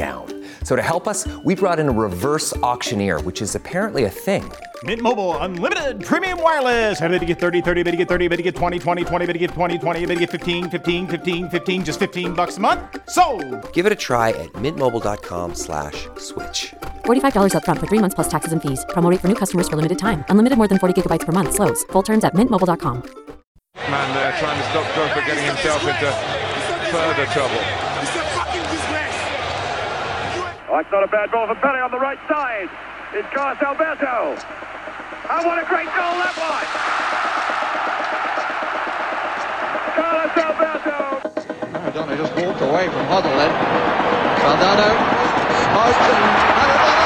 down. So to help us, we brought in a reverse auctioneer, which is apparently a thing. Mint Mobile unlimited premium wireless. Have to get 30, 30, bit to get 30, bit to get 20, 20, 20, bit to get 20, 20, bit to get 15, 15, 15, 15 just 15 bucks a month. So, Give it a try at mintmobile.com slash switch. $45 upfront for three months plus taxes and fees. Promo rate for new customers for limited time. Unlimited more than 40 gigabytes per month. Slows. Full terms at mintmobile.com. Man there trying to stop Drogba getting himself into further trouble. Oh, it's not a bad ball for Pele on the right side. It's Carlos Alberto. And what a great goal that was! Carlos Alberto. Maradona just walked away from Huddle then. Cardano smoked and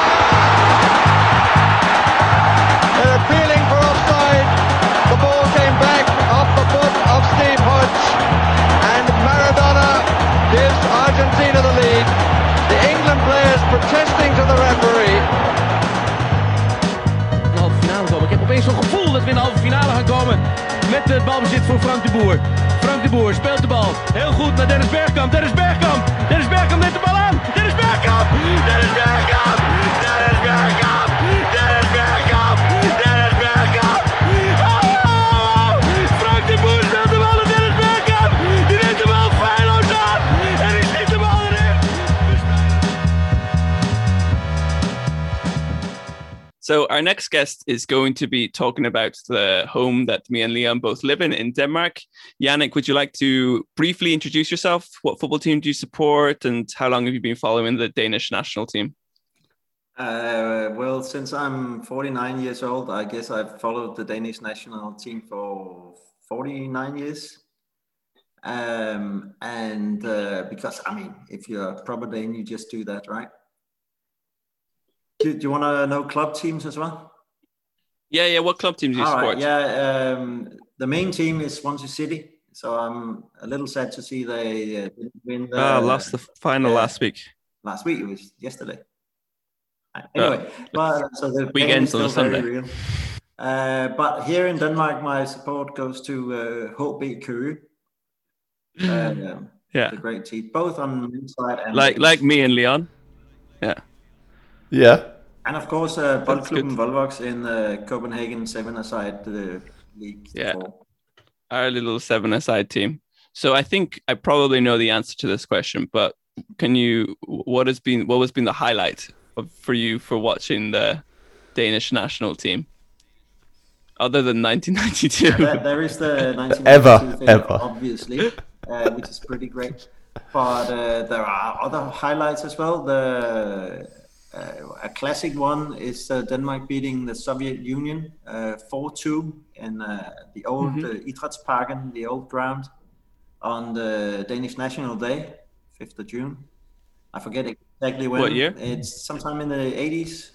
zo'n gevoel dat we in de halve finale gaan komen. Met het balbezit voor Frank de Boer. Frank de Boer speelt de bal. Heel goed naar Dennis Bergkamp. Dennis Bergkamp. Dennis Bergkamp neemt de bal aan. Dennis Bergkamp. Dennis Bergkamp. Dennis Bergkamp. So our next guest is going to be talking about the home that me and Liam both live in in Denmark. Jannik, would you like to briefly introduce yourself? What football team do you support, and how long have you been following the Danish national team? Uh, well, since I'm 49 years old, I guess I've followed the Danish national team for 49 years. Um, and uh, because, I mean, if you're a proper Dane, you just do that, right? Do, do you want to know club teams as well? Yeah, yeah. What club teams do you All support? right, yeah. Um, the main team is Swansea City. So I'm a little sad to see they uh, didn't win the Ah, lost the final yeah. last week. last week. It was yesterday. Anyway, but so the pain Weekend is on a still very real. Uh, but here in Denmark, my support goes to uh, HB Køge. Um, Yeah, the great team, both on the inside and like like me and Leon. Yeah, Yeah. And of course uh, That's Boldklubben Volvox in the Copenhagen seven-a-side uh, league. Yeah. four. our little seven-a-side team. So I think I probably know the answer to this question, but can you? What has been what has been the highlight of, for you for watching the Danish national team, other than 1992? There, there is the 1992 Ever, thing, ever. obviously, uh, which is pretty great. But uh, there are other highlights as well. The uh, a classic one is uh, Denmark beating the Soviet Union uh, 4-2 in uh, the old Mhm. uh, Idrætsparken, the old ground, on the Danish National Day, 5th of June. I forget exactly when. What year? It's sometime in the 80s.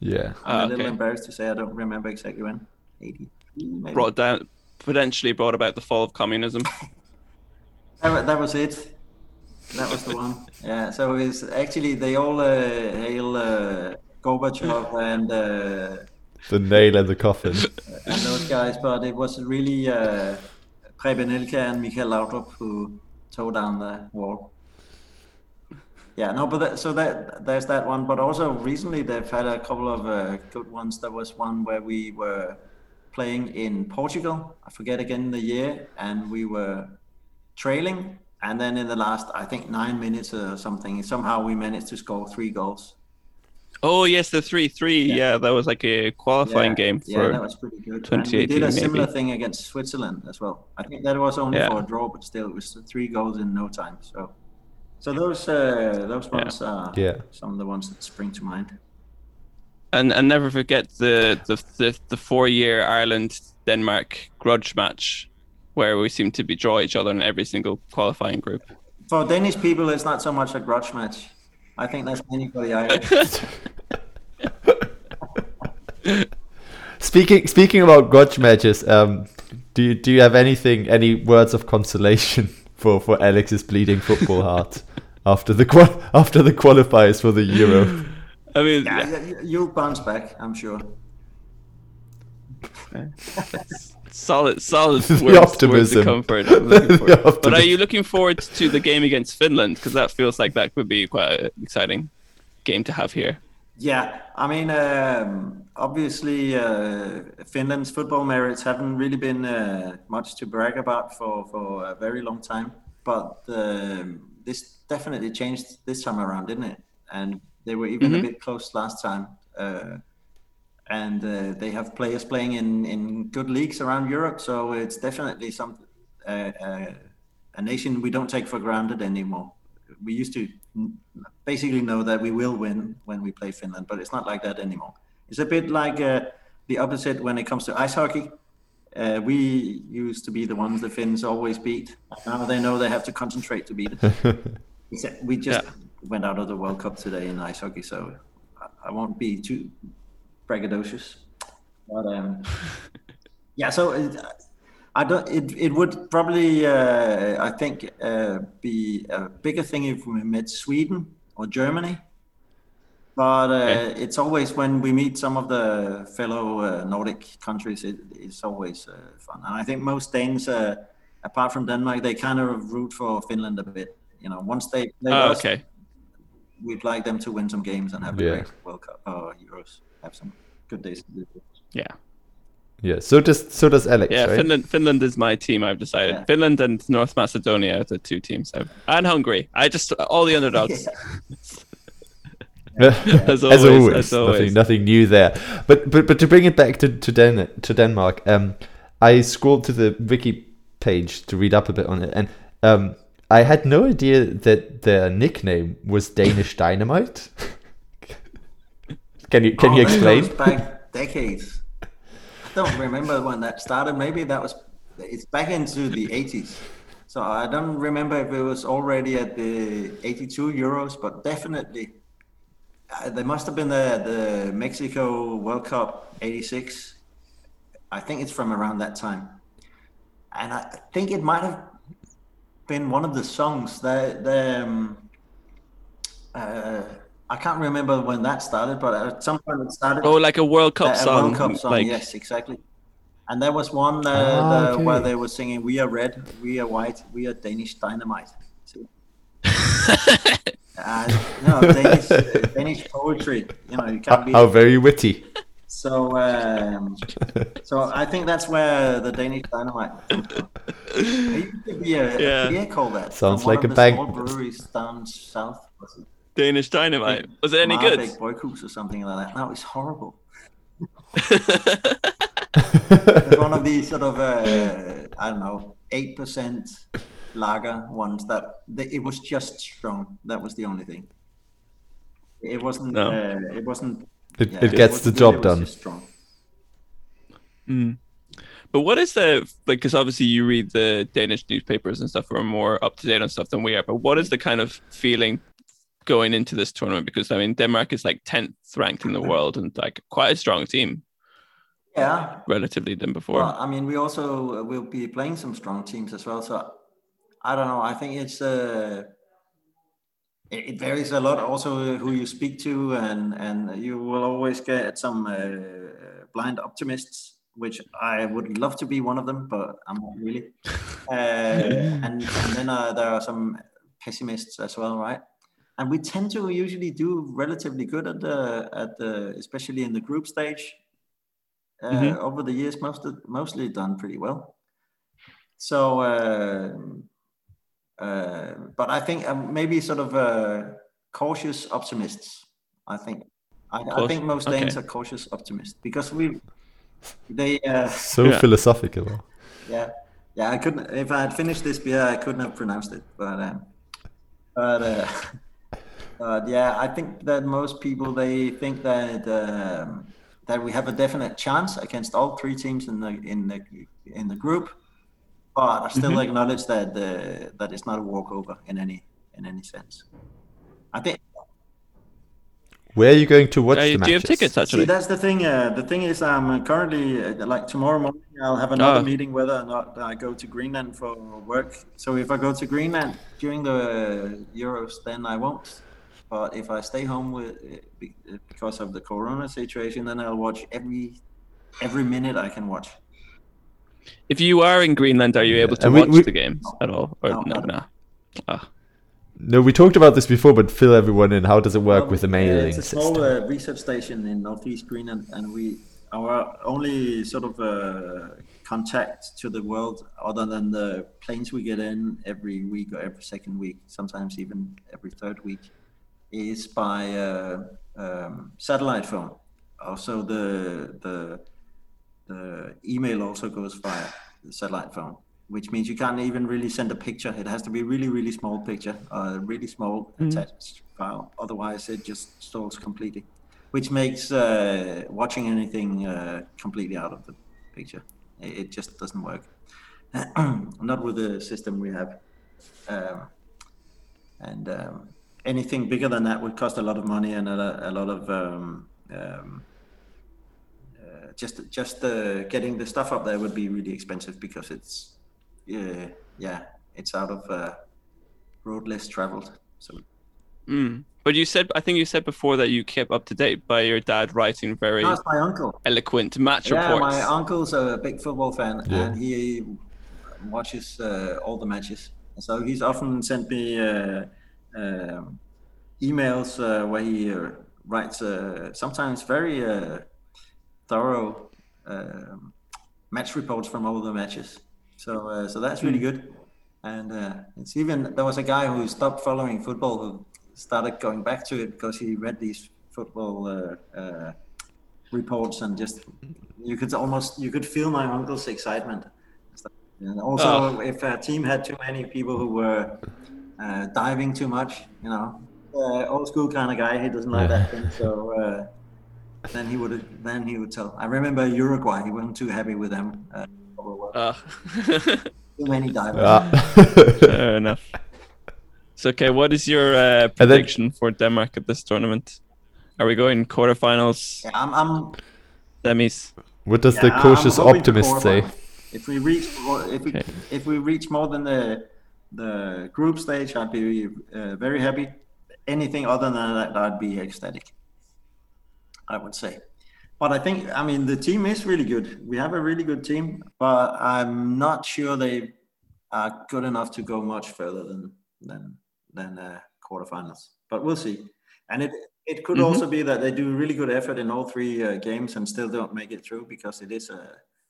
Yeah. I'm Ah, a little okay. embarrassed to say I don't remember exactly when. 80. Maybe. brought down potentially brought about the fall of communism. That, that was it. That was the one. Yeah. So it's actually they all uh, hail uh, Gorbachev and uh, The nail in the coffin. and those guys, but it was really uh, Preben Elkjær and Michael Laudrup who tore down the wall. Yeah, no, but that, so that there's that one. But also recently they've had a couple of uh, good ones. There was one where we were playing in Portugal. I forget again the year, and we were trailing, and then in the last, I think nine minutes or something, somehow we managed to score three goals. Oh yes, the three three. Yeah. that was like a qualifying yeah, game yeah, that was pretty good. And we did a similar maybe. thing against Switzerland as well. I think that was only Yeah. for a draw, but still, it was three goals in no time. So, so those uh, those ones are Yeah. some of the ones that spring to mind. And and never forget the the the, the four year Ireland Denmark grudge match, where we seem to be draw each other in every single qualifying group. For Danish people, it's not so much a grudge match. I think that's mainly for the Irish. Speaking speaking about grudge matches, um, do you do you have anything, any words of consolation for for Alex's bleeding football heart after the qual- after the qualifiers for the Euro? I mean, yeah, you- you'll bounce back, I'm sure. Solid, solid The words, words optimism. of comfort. I'm looking for. The but are you looking forward to the game against Finland? Because that feels like that would be quite an exciting game to have here. Yeah, I mean, um, obviously, uh, Finland's football merits haven't really been uh, much to brag about for, for a very long time. But um, this definitely changed this time around, didn't it? And they were even a Mhm. bit close last time. Uh, and uh, they have players playing in, in good leagues around Europe, so it's definitely some uh, uh, a nation we don't take for granted anymore. We used to basically know that we will win when we play Finland, but it's not like that anymore. It's a bit like uh, the opposite when it comes to ice hockey. Uh, we used to be the ones the Finns always beat. Now they know they have to concentrate to beat us. We just went out of the World Cup today in ice hockey, so I won't be too braggadocious. But um, yeah, so it, I don't. It, it would probably uh, I think uh, be a bigger thing if we met Sweden or Germany. But uh, it's always when we meet some of the fellow uh, Nordic countries, it, it's always uh, fun. And I think most Danes, uh, apart from Denmark, they kind of root for Finland a bit. You know, once they play Oh, us, okay. we'd like them to win some games and have a Yeah. great World Cup or Euros. Have some good days. to do. Yeah. Yeah, so does so does Alex. Yeah, right? Finland. Finland is my team. I've decided. Finland and North Macedonia are the two teams. I've, and Hungary. I just all the underdogs. as, As always, always, as nothing, always. nothing new there. But but but to bring it back to to, Den- to Denmark, um, I scrolled to the wiki page to read up a bit on it, and um, I had no idea that their nickname was Danish Dynamite. can you can Oh, you that explain? back decades. I don't remember when that started. Maybe that was it's back into the 80s. So I don't remember if it was already at the 82 euros, but definitely uh, there must have been the the Mexico World Cup 86. I think it's from around that time. And I think it might have been one of the songs that the um, uh, I can't remember when that started, but at some point it started. Oh, like a World Cup a, a song, World Cup song, like- yes, exactly. And there was one uh, Ah, the, okay. where they were singing, "We are red, we are white, we are Danish dynamite." Uh, no, Danish, Danish poetry. You know, you How, can't be. how very witty. So, um, so I think that's where the Danish dynamite. comes from. Used to be a, Yeah. a beer called that. Sounds like a the bag- small breweries down south. Was Danish Dynamite. Was it any good? Marbæk Bryghus or something like that. No, it's horrible. It's one of these sort of uh, I don't know eight percent lager ones that they, it was just strong. That was the only thing. It wasn't. No. Uh, it wasn't. It, yeah, it gets the wasn't good, job it was done. just strong. Mm. But what is the like? Because obviously you read the Danish newspapers and stuff, are more up to date on stuff than we are. But what is the kind of feeling going into this tournament? Because I mean, Denmark is like tenth ranked in the world and like quite a strong team Yeah. relatively than before. Well, I mean, we also uh, will be playing some strong teams as well. So I don't know. I think it's uh, it, it varies a lot. Also, who you speak to, and and you will always get some uh, blind optimists, which I would love to be one of them, but I'm not really. Uh, and, and then uh, there are some pessimists as well, right? And we tend to usually do relatively good at the at the especially in the group stage uh, Mhm. over the years, most mostly done pretty well. So uh, uh, but I think um, maybe sort of uh, cautious optimists. I think. I, I think most Danes okay. are cautious optimists because we, they. Uh, So Yeah. philosophical. yeah, yeah. I couldn't. If I had finished this beer, I couldn't have pronounced it. But, um, but, uh, but yeah, I think that most people they think that um, that we have a definite chance against all three teams in the in the in the group, but I still Mhm. acknowledge that uh, that it's not a walkover in any in any sense. I think Where are you going to watch Uh, the do you have tickets actually? See, that's the thing. Uh, the thing is, I'm currently uh, like tomorrow morning. I'll have another Ah. meeting whether or not I go to Greenland for work. So if I go to Greenland during the Euros, then I won't. But if I stay home with uh, uh, because of the Corona situation, then I'll watch every every minute I can watch. If you are in Greenland, are you able to we- watch we- the games at all? Or No, no, no. Ah. No, we talked about this before, but fill everyone in. How does it work Well, with the mailing It's a system? small uh, research station in northeast Greenland, and we our only sort of uh, contact to the world, other than the planes we get in every week or every second week, sometimes even every third week, is by uh, um, satellite phone. Also, the the the email also goes via the satellite phone, which means you can't even really send a picture. It has to be really, really small picture, a really small Mhm. attached file. Otherwise, it just stalls completely, which makes uh, watching anything uh, completely out of the picture. It, it just doesn't work. Not with the system we have. Um, and um, anything bigger than that would cost a lot of money and a, a lot of um, um, uh, just just uh, getting the stuff up there would be really expensive because it's yeah yeah it's out of uh, road less traveled. So Mm. But you said, I think you said before that you kept up to date by your dad writing very that's my uncle. eloquent match Yeah, reports. my uncle's a big football fan, Yeah. and he watches uh, all the matches. So he's often sent me uh, emails uh, where he uh, writes uh, sometimes very uh, thorough um match reports from all the matches. So uh, so that's really good. And uh, it's even there was a guy who stopped following football who started going back to it because he read these football uh, uh, reports and just you could almost you could feel my uncle's excitement. And also, Oh. if a team had too many people who were uh, diving too much, you know, uh, old school kind of guy, he doesn't like Yeah. that thing. So uh, then he would then he would tell. I remember Uruguay; he wasn't too happy with them. Uh, Ah. too many divers. Ah. Fair enough. So, okay, what is your uh, then- prediction for Denmark at this tournament? Are we going quarterfinals, Yeah, I'm, I'm semis? What does the Yeah, I'm cautious optimist say? If we reach, if we Okay. if we reach more than the the group stage, I'd be uh, very happy. Anything other than that, I'd be ecstatic. I would say, but I think I mean the team is really good. We have a really good team, but I'm not sure they are good enough to go much further than than than uh, quarterfinals. But we'll see. And it it could Mhm. also be that they do really good effort in all three uh, games and still don't make it through because it is a.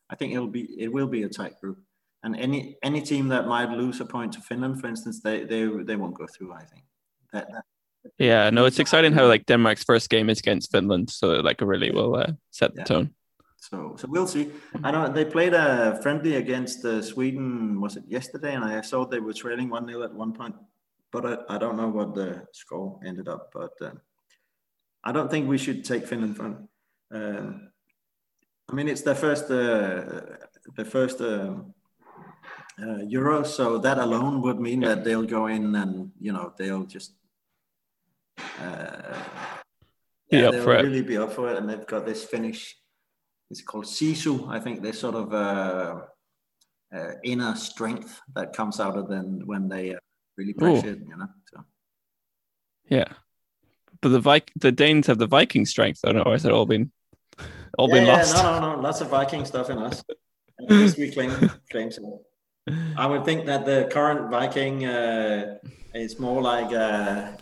I think it'll be it will be a tight group. And any any team that might lose a point to Finland, for instance, they they they won't go through. I think that, that Yeah, no, it's exciting how like Denmark's first game is against Finland, so like it really will uh, set the Yeah. tone. So, so we'll see. I know they played a friendly against uh, Sweden. Was it yesterday? And I saw they were trailing one 0 at one point, but I, I don't know what the score ended up. But uh, I don't think we should take Finland from. Um, I mean, it's their first, uh, their first um, uh, Euro, so that alone would mean that they'll go in and you know they'll just. Uh, Be yeah, they'll for it. really be up for it, and they've got this Finnish it's called sisu. I think this sort of uh, uh, inner strength that comes out of them when they uh, really pressure, it, you know. So Yeah, but the Vik- the Danes have the Viking strength, though, no? Or has it all been all yeah, been yeah, lost? no, no, no, lots of Viking stuff in us. At least we claim claim so. I would think that the current Viking uh, is more like a,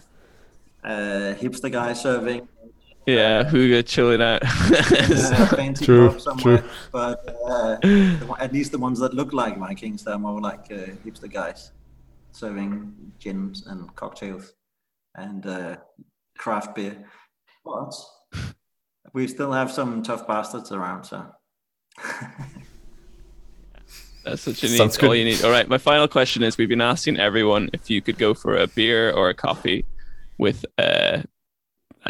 a hipster guy serving Yeah, Huga chilling out. uh, fancy True, pub somewhere. true. But uh, the at least the ones that look like Vikings, they're more like uh, hipster guys. serving gins and cocktails and uh, craft beer. But we still have some tough bastards around, so. That's what you need. Sounds All you need. All right. My final question is: We've been asking everyone if you could go for a beer or a coffee with, uh,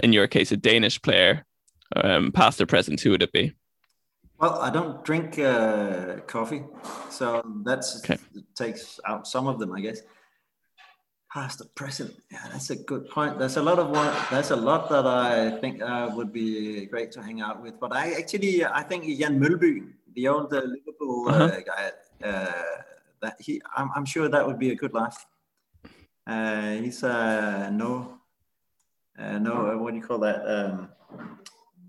in your case, a Danish player, um, past or present. Who would it be? Well, I don't drink uh, coffee, so that's takes out some of them, I guess. Past or present, yeah, that's a good point. There's a lot of one. There's a lot that I think uh, would be great to hang out with. But I actually, I think Jan Mølby, the old uh, Liverpool uh, Uh-huh. guy, uh, that he, I'm, I'm sure that would be a good laugh. Uh, he's uh, no, uh, no, uh, what do you call that? Um,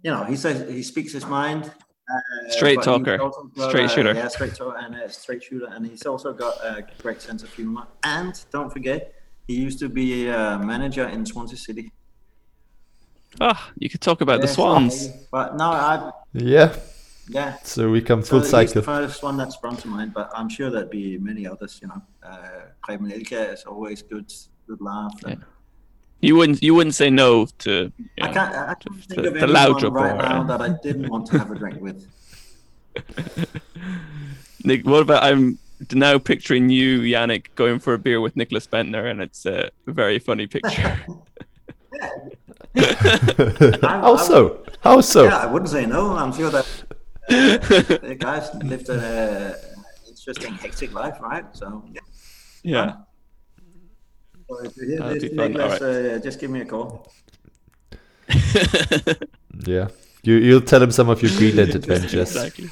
you know, he says he speaks his mind. Uh, Straight talker. got, Straight uh, shooter. Yeah, straight talker and a straight shooter, and he's also got a great sense of humor. And don't forget, he used to be a manager in Swansea City. Ah, you could talk about the Yeah, Swans. But no, I Yeah. Yeah. So we come So full the cycle. first one that sprung to mind, but I'm sure there'd be many others. You know, uh, Preben Elkjær is always good, good laugh. and- You wouldn't. You wouldn't say no to. You I can't, I can't think the- of the anyone right or, now that I didn't want to have a drink with. Nick, what about I'm now picturing you, Jannik, going for a beer with Nicholas Bendtner, and it's a very funny picture. How so? How so? Yeah, I wouldn't say no. I'm sure that the guys lived an interesting, hectic life, right? So yeah. yeah. So if you hear That'd this. Nicholas, Alright. uh, just give me a call. Yeah. You you'll tell him some of your Greenland adventures. Exactly.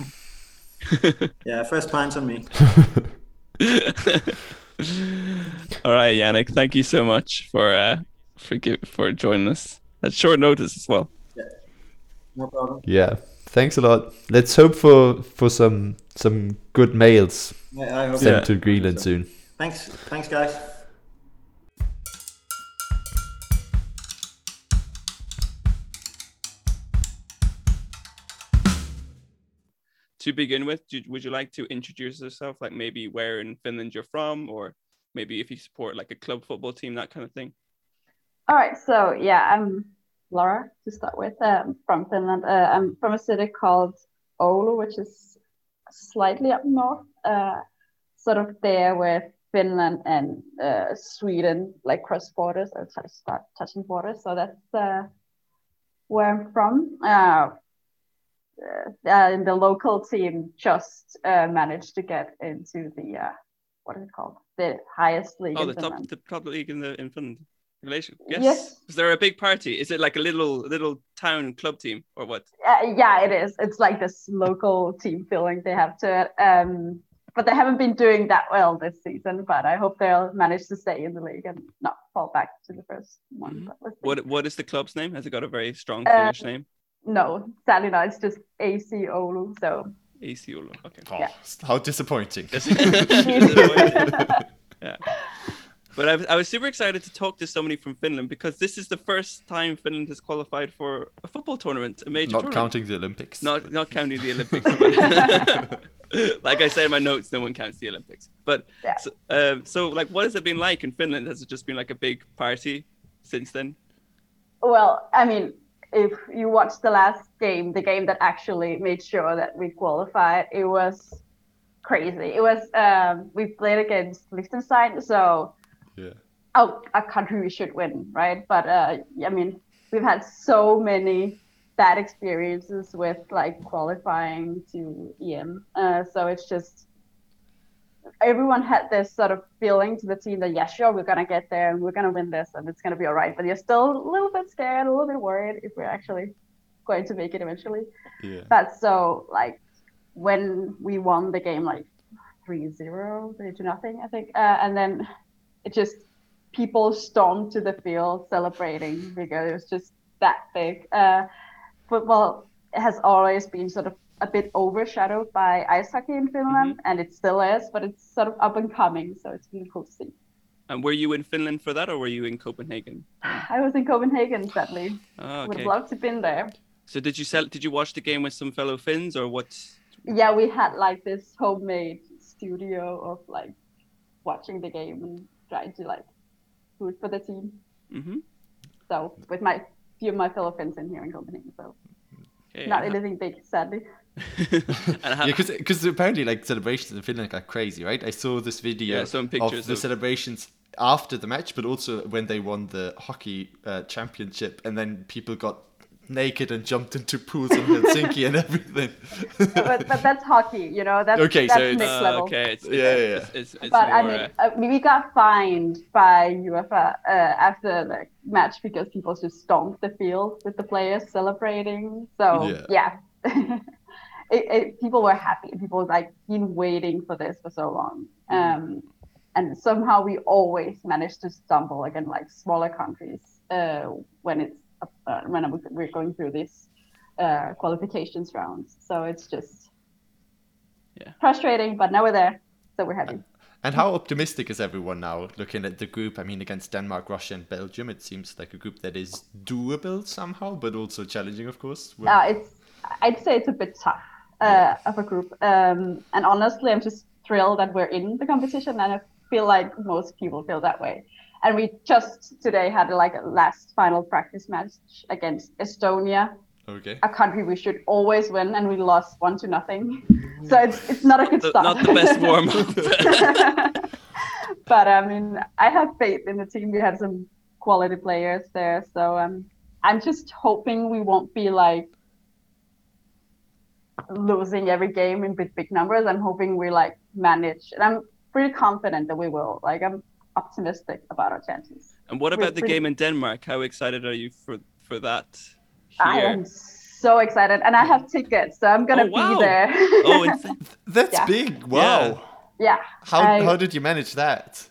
Yeah, first pints on me. All right, Jannik. Thank you so much for uh, for for joining us at short notice as well. No problem. Yeah. Thanks a lot. Let's hope for for some some good mails Yeah, I hope sent so. to Greenland soon. Thanks, thanks, guys. To begin with, do, would you like to introduce yourself? Like maybe where in Finland you're from, or maybe if you support like a club football team, that kind of thing. All right, so yeah, I'm Laura to start with. Um, from Finland. Uh, I'm from a city called Oulu, which is slightly up north, uh, sort of there with Finland and uh, Sweden, like cross borders or touch, start touching borders. So that's uh, where I'm from. Uh, uh, and the local team just uh, managed to get into the uh, what is it called? The highest league Oh, in the top the top league in the in Finland. Relation? Yes. Yes. Is there a big party? Is it like a little little town club team or what? Uh, yeah, it is. It's like this local team feeling they have to it. Um, but they haven't been doing that well this season. But I hope they'll manage to stay in the league and not fall back to the first one. But let's. What what is the club's name? Has it got a very strong Uh, Finnish name? No, sadly not. It's just AC Oulu. So AC Oulu. Okay. Yeah. How disappointing. yeah. But I was, I was super excited to talk to somebody from Finland because this is the first time Finland has qualified for a football tournament, a major Not tournament. counting the Olympics. Not not counting the Olympics. like I said in my notes, no one counts the Olympics. But Yeah. so, um, so like, what has it been like in Finland? Has it just been like a big party since then? well, I mean, if you watch the last game, the game that actually made sure that we qualified, it was crazy. It was um, we played against Liechtenstein, so Yeah. oh, a country we should win, right? But uh, I mean, we've had so many bad experiences with like qualifying to EM, uh, so it's just everyone had this sort of feeling to the team that yeah, sure, we're gonna get there and we're gonna win this and it's gonna be all right. But you're still a little bit scared, a little bit worried if we're actually going to make it eventually. Yeah. But so like when we won the game like 3-0, 3 to nothing, I think, uh, and then it just people stormed to the field celebrating because it was just that big. Uh, football has always been sort of a bit overshadowed by ice hockey in Finland, and it still is, but it's sort of up and coming, so it's really cool to see. And were you in Finland for that, or were you in Copenhagen? I was in Copenhagen, sadly. Oh, Would okay. have loved to been there. So did you sell? Did you watch the game with some fellow Finns, or what? Yeah, we had like this homemade studio of like watching the game and trying to like root for the team. Mm-hmm. So with my few of my fellow Finns in here in Copenhagen, so Okay, not and anything big, sadly. how- yeah, because apparently like celebrations in Finland are crazy, right? I saw this video Yeah, some of pictures the of- celebrations after the match, but also when they won the hockey uh, championship, and then people got naked and jumped into pools in Helsinki and everything. but, but that's hockey, you know. That's Okay, that's so it's- next Uh, level. okay, it's, Yeah, yeah, yeah. It's, it's, it's but I mean, uh, uh, we got fined by UEFA uh, after the match because people just stomped the field with the players celebrating. So Yeah. yeah, it, it, people were happy. People like been waiting for this for so long. Um, and somehow we always manage to stumble again like smaller countries uh, when it's uh, when we're going through this uh, qualifications rounds. So it's just Yeah. frustrating, but now we're there, so we're happy. And how optimistic is everyone now looking at the group? I mean, against Denmark, Russia, and Belgium, it seems like a group that is doable somehow, but also challenging, of course. Well- Uh, it's I'd say it's a bit tough uh, of a group, um, and honestly, I'm just thrilled that we're in the competition, and I feel like most people feel that way. And we just today had like a last final practice match against Estonia, Okay. a country we should always win, and we lost one to nothing. So it's it's not a good the- start. not the best warm up. but I mean, I have faith in the team. We have some quality players there, so um, I'm just hoping we won't be like losing every game in big big numbers. I'm hoping we like manage, and I'm pretty confident that we will. Like I'm optimistic about our chances. and what we're about the pretty- game in Denmark? How excited are you for for that? I am so excited, and I have tickets, so I'm gonna Oh, wow. be there. Oh, insane. That's Yeah. big. Wow. yeah. How, I- how did you manage that?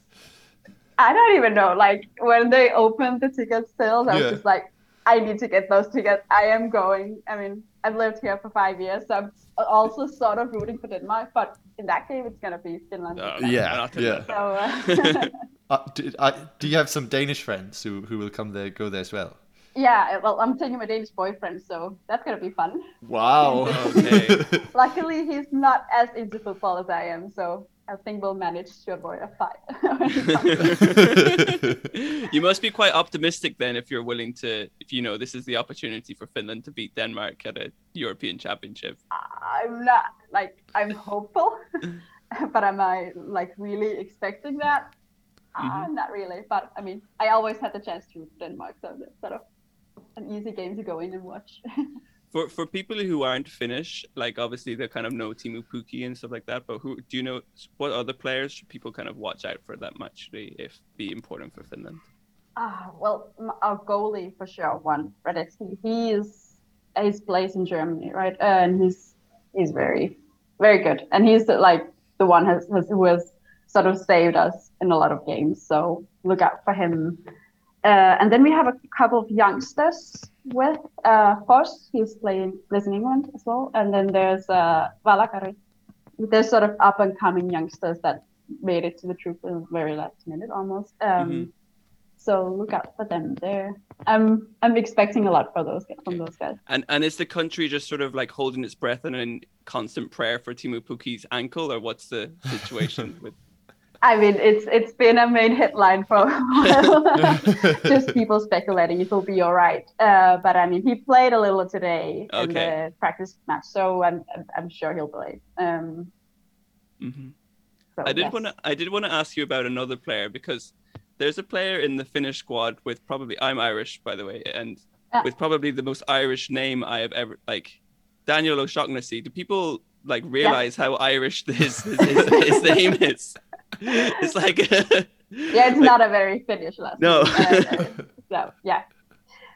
I don't even know. Like when they opened the ticket sales, I was Yeah. just like, I need to get those tickets. I am going. I mean, I've lived here for five years, so I'm also sort of rooting for Denmark. But in that game, it's gonna be Finland. Yeah, yeah. So uh, Uh, do, uh, do you have some Danish friends who, who will come there, go there as well? yeah, well, I'm taking my Danish boyfriend, so that's gonna be fun. Wow. Okay. Luckily, he's not as into football as I am, so I think we'll manage to avoid a fight. you must be quite optimistic then if you're willing to if you know this is the opportunity for Finland to beat Denmark at a European Championship. I'm not like I'm hopeful, but am I like really expecting that? Uh, not really, but I mean, I always had the chance to Denmark, so that's sort of an easy game to go in and watch. For for people who aren't Finnish, like obviously they kind of know Teemu Pukki and stuff like that, but who do you know what other players should people kind of watch out for that much if be important for Finland? Ah, well, our goalie for sure, one Hradecky. He is he's plays in Germany, right? Uh, and he's he's very very good, and he's like the one has, has who has sort of saved us in a lot of games. So look out for him. Uh, and then we have a couple of youngsters with uh, Forss. He's playing plays in England as well. And then there's uh, Valakari. There's sort of up and coming youngsters that made it to the troop in the very last minute almost. Um, Mhm. So look out for them there. I'm I'm expecting a lot for those from those guys. And and is the country just sort of like holding its breath and in constant prayer for Teemu Pukki's ankle, or what's the situation with? I mean, it's it's been a main headline for a while. Just people speculating if he'll be all right. Uh, but I mean, he played a little today in the practice match, so I'm I'm- sure he'll play. Um, Mhm. so, I did yes. want to I did want to ask you about another player because there's a player in the Finnish squad with probably I'm Irish by the way and Yeah. with probably the most Irish name I have ever like Daniel O'Shaughnessy. Do people like realize how Irish his, his name is? It's like Yeah, it's not a very Finnish last No. name. Uh, uh, so yeah,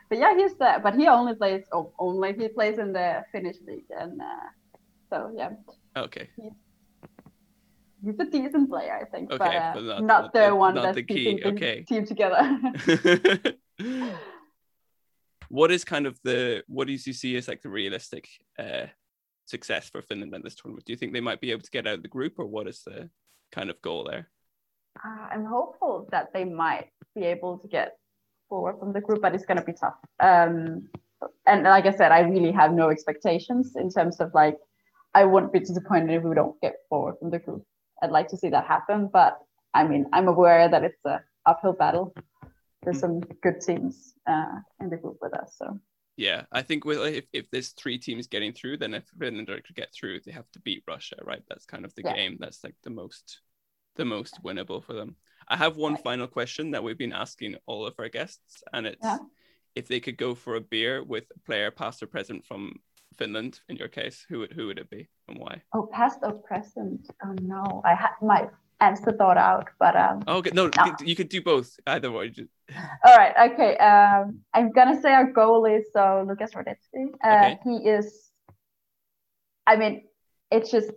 but yeah, he's the but he only plays oh, only he plays in the Finnish league, and uh, so yeah, okay. he's a decent player, I think, but, uh, but not, not- the not- one not that's the key, okay. team together. what is kind of the what do you see as like the realistic uh success for Finland in this tournament? Do you think they might be able to get out of the group or what is the kind of goal there? Uh, I'm hopeful that they might be able to get forward from the group, but it's going to be tough. Um, and like I said, I really have no expectations in terms of like, I wouldn't be disappointed if we don't get forward from the group. I'd like to see that happen, but I mean, I'm aware that it's a uphill battle. There's some good teams uh, in the group with us, so Yeah, I think with if, if there's three teams getting through, then if Finland get through, they have to beat Russia, right? That's kind of the Yeah. game. That's like the most the most winnable for them. I have one final question that we've been asking all of our guests, and it's Yeah. if they could go for a beer with a player, past or present from Finland, in your case, who would who would it be and why? oh, past or present? Oh no, I had my answer thought out, but um, Oh, okay, no, you could do both. Either way. All right, okay. Um, I'm gonna say our goalie, so Lukas Hradecky. Uh, Okay. He is. I mean, it's just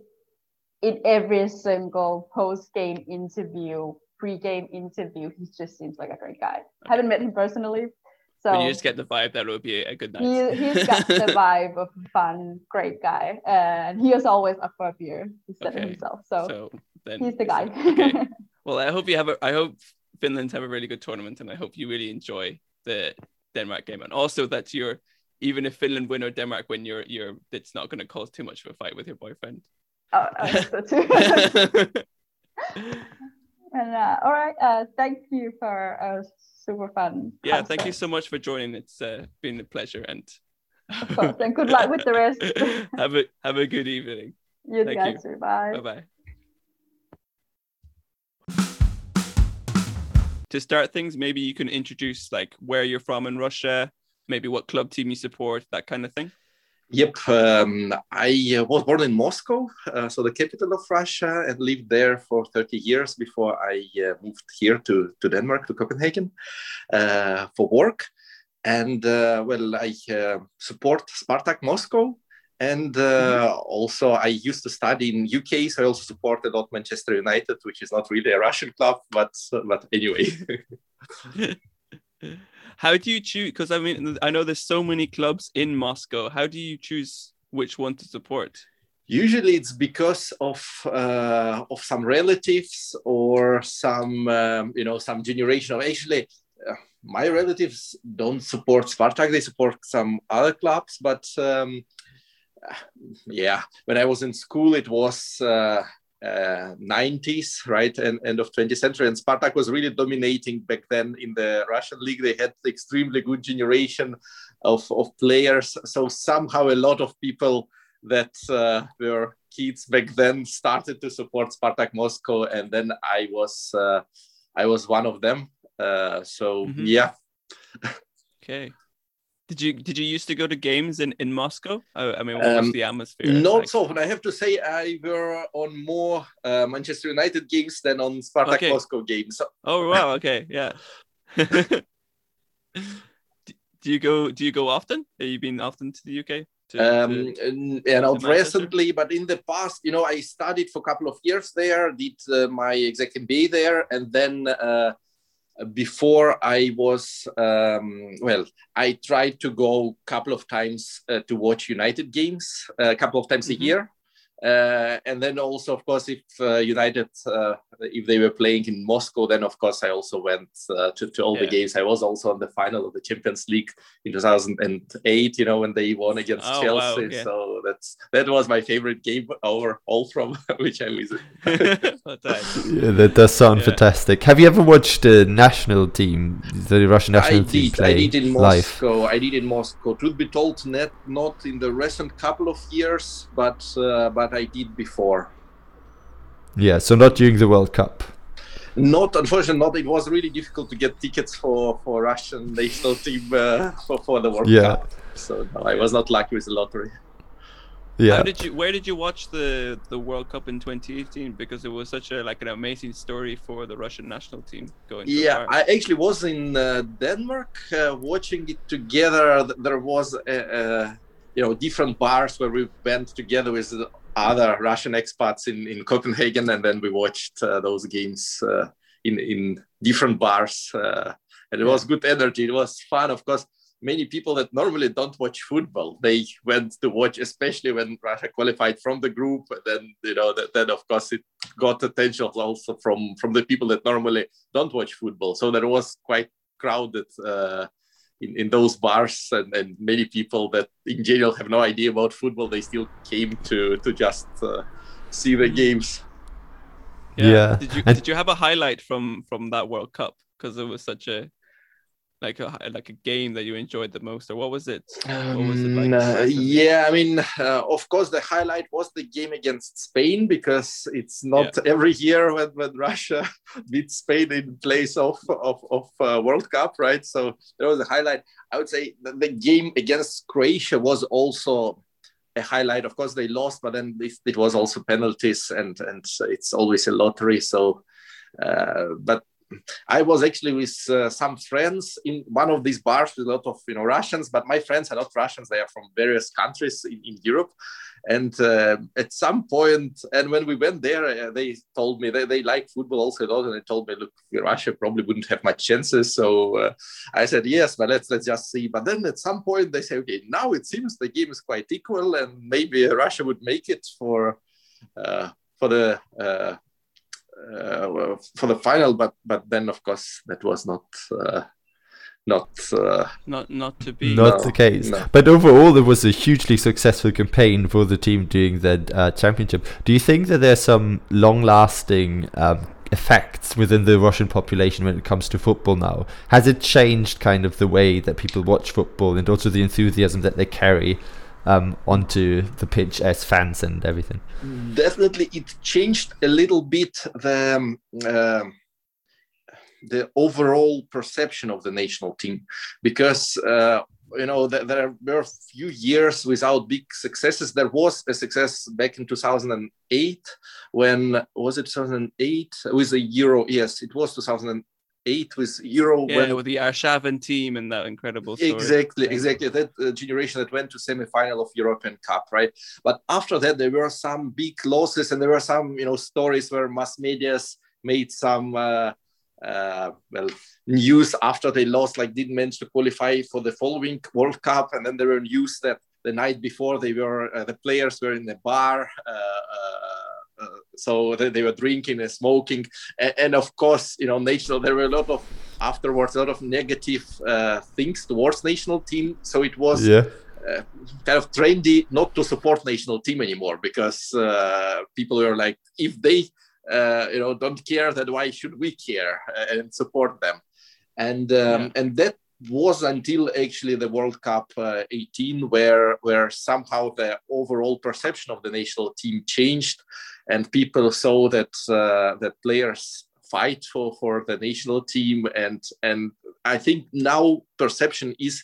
in every single post-game interview, pre-game interview, he just seems like a great guy. Haven't met him personally, so but you just get the vibe that it would be a good night. he, he's got the vibe of a fun, great guy, and he is always up for a beer. He said it himself, so, so then he's the guy. okay. Well, I hope you have a. I hope Finland have a really good tournament, and I hope you really enjoy the Denmark game, and also that you're even if Finland win or Denmark win, you're you're it's not going to cause too much of a fight with your boyfriend. Oh, so too. and uh, all right, uh, thank you for a super fun. yeah, thank you so much for joining. It's uh, been a pleasure, and Of course, and good luck with the rest. have a have a good evening. You Thank guys too. Bye. Bye bye. To start things, maybe you can introduce like where you're from in Russia, maybe what club team you support, that kind of thing. Yep, um, I was born in Moscow, uh, so the capital of Russia, and lived there for 30 years before I uh, moved here to, to Denmark, to Copenhagen, uh, for work. And uh, well, I uh, support Spartak Moscow. And uh, also, I used to study in UK, so I also supported Manchester United, which is not really a Russian club, but but anyway. How do you choose? Because I mean, I know there's so many clubs in Moscow. How do you choose which one to support? Usually, it's because of uh, of some relatives or some um, you know some generation of actually. Uh, my relatives don't support Spartak; they support some other clubs. But um, yeah, when I was in school, it was uh, uh, 90s, right, and end of 20th century, and Spartak was really dominating back then in the Russian league. They had extremely good generation of, of players. So somehow a lot of people that uh, were kids back then started to support Spartak Moscow, and then I was uh, I was one of them. Uh, so Mhm. yeah. Okay. Did you did you used to go to games in in Moscow? I, I mean, what was Um, the atmosphere? Not like? so often. I have to say I were on more uh, Manchester United games than on Spartak Okay. Moscow games. Oh wow. Okay. Yeah. do, do you go? Do you go often? Have you been often to the UK? To, um, to- and, and not recently, but in the past, you know, I studied for a couple of years there, did uh, my exec MBA there, and then uh, before I was, um, well, I tried to go a couple of times uh, to watch United games, a couple of times a year. Uh, and then also, of course, if uh, United, uh, if they were playing in Moscow, then of course I also went uh, to, to all the games. I was also on the final of the Champions League in 2008. You know when they won against Oh, Chelsea. wow, yeah. So that's that was my favorite game overall from which I was. Yeah, that does sound fantastic. Have you ever watched the national team, the Russian national I team did. play I did in live? Moscow. I did in Moscow. Truth be told, not not in the recent couple of years, but uh, but I did before. Yeah, so not during the World Cup. Not unfortunately, not. It was really difficult to get tickets for for Russian national team uh, for for the World Yeah. Cup. So no, I was not lucky with the lottery. Yeah. How did you? Where did you watch the the World Cup in 2018? Because it was such a like an amazing story for the Russian national team going. Yeah, far. I actually was in uh, Denmark uh, watching it together. There was, uh, uh, you know, different bars where we went together with other Russian expats in, in Copenhagen, and then we watched uh, those games uh, in in different bars, uh, and it was good energy. It was fun, of course. Many people that normally don't watch football, they went to watch, especially when Russia qualified from the group. And then, you know, that, then of course it got attention also from from the people that normally don't watch football. So there was quite crowded uh, in, in those bars, and, and many people that in general have no idea about football, they still came to to just uh, see the games. Yeah. Did you And- did you have a highlight from from that World Cup because it was such a like a like a game that you enjoyed the most, or what was it? what was it Um, uh, yeah, I mean, uh, of course, the highlight was the game against Spain because it's not every year when, when Russia beats Spain in place of of, of uh, World Cup, right? So that was a highlight. I would say the, the game against Croatia was also a highlight. Of course, they lost, but then it, it was also penalties, and and it's always a lottery. So, uh, but I was actually with uh, some friends in one of these bars with a lot of you know Russians, but my friends are not Russians; they are from various countries in, in Europe. And uh, at some point, and when we went there, uh, they told me they, they like football also a lot, and they told me, look, Russia probably wouldn't have much chances. So uh, I said yes, but let's let's just see. But then at some point they say, okay, now it seems the game is quite equal, and maybe Russia would make it for uh, for the uh, uh, for the final, but but then of course that was not uh, not uh, not not to be. Not No, the case. no. But overall, it was a hugely successful campaign for the team during the uh, championship. Do you think that there's some long-lasting um, effects within the Russian population when it comes to football now? Has it changed kind of the way that people watch football and also the enthusiasm that they carry um, onto the pitch as fans and everything? definitely it changed a little bit the um, um, the overall perception of the national team because uh, you know there, there were a few years without big successes there was a success back in 2008 when was it 2008 with the euro yes it was 2008 with euro Yeah, when with the Arshavin team and that incredible story. Exactly, exactly. That uh, generation that went to semi-final of European Cup, right? But after that, there were some big losses, and there were some, you know, stories where mass media's made some, uh, uh, well, news after they lost, like didn't manage to qualify for the following World Cup, and then there were news that the night before they were, uh, the players were in the bar. So they, they were drinking and smoking. And, and of course you know national there were a lot of afterwards a lot of negative uh, things towards national team. So it was Yeah. uh, kind of trendy not to support national team anymore because uh, people were like if they uh, you know don't care then why should we care uh, and support them? And um, and that was until actually the World Cup uh, 18, where where somehow the overall perception of the national team changed, and people saw that uh, that players fight for, for the national team, and and I think now perception is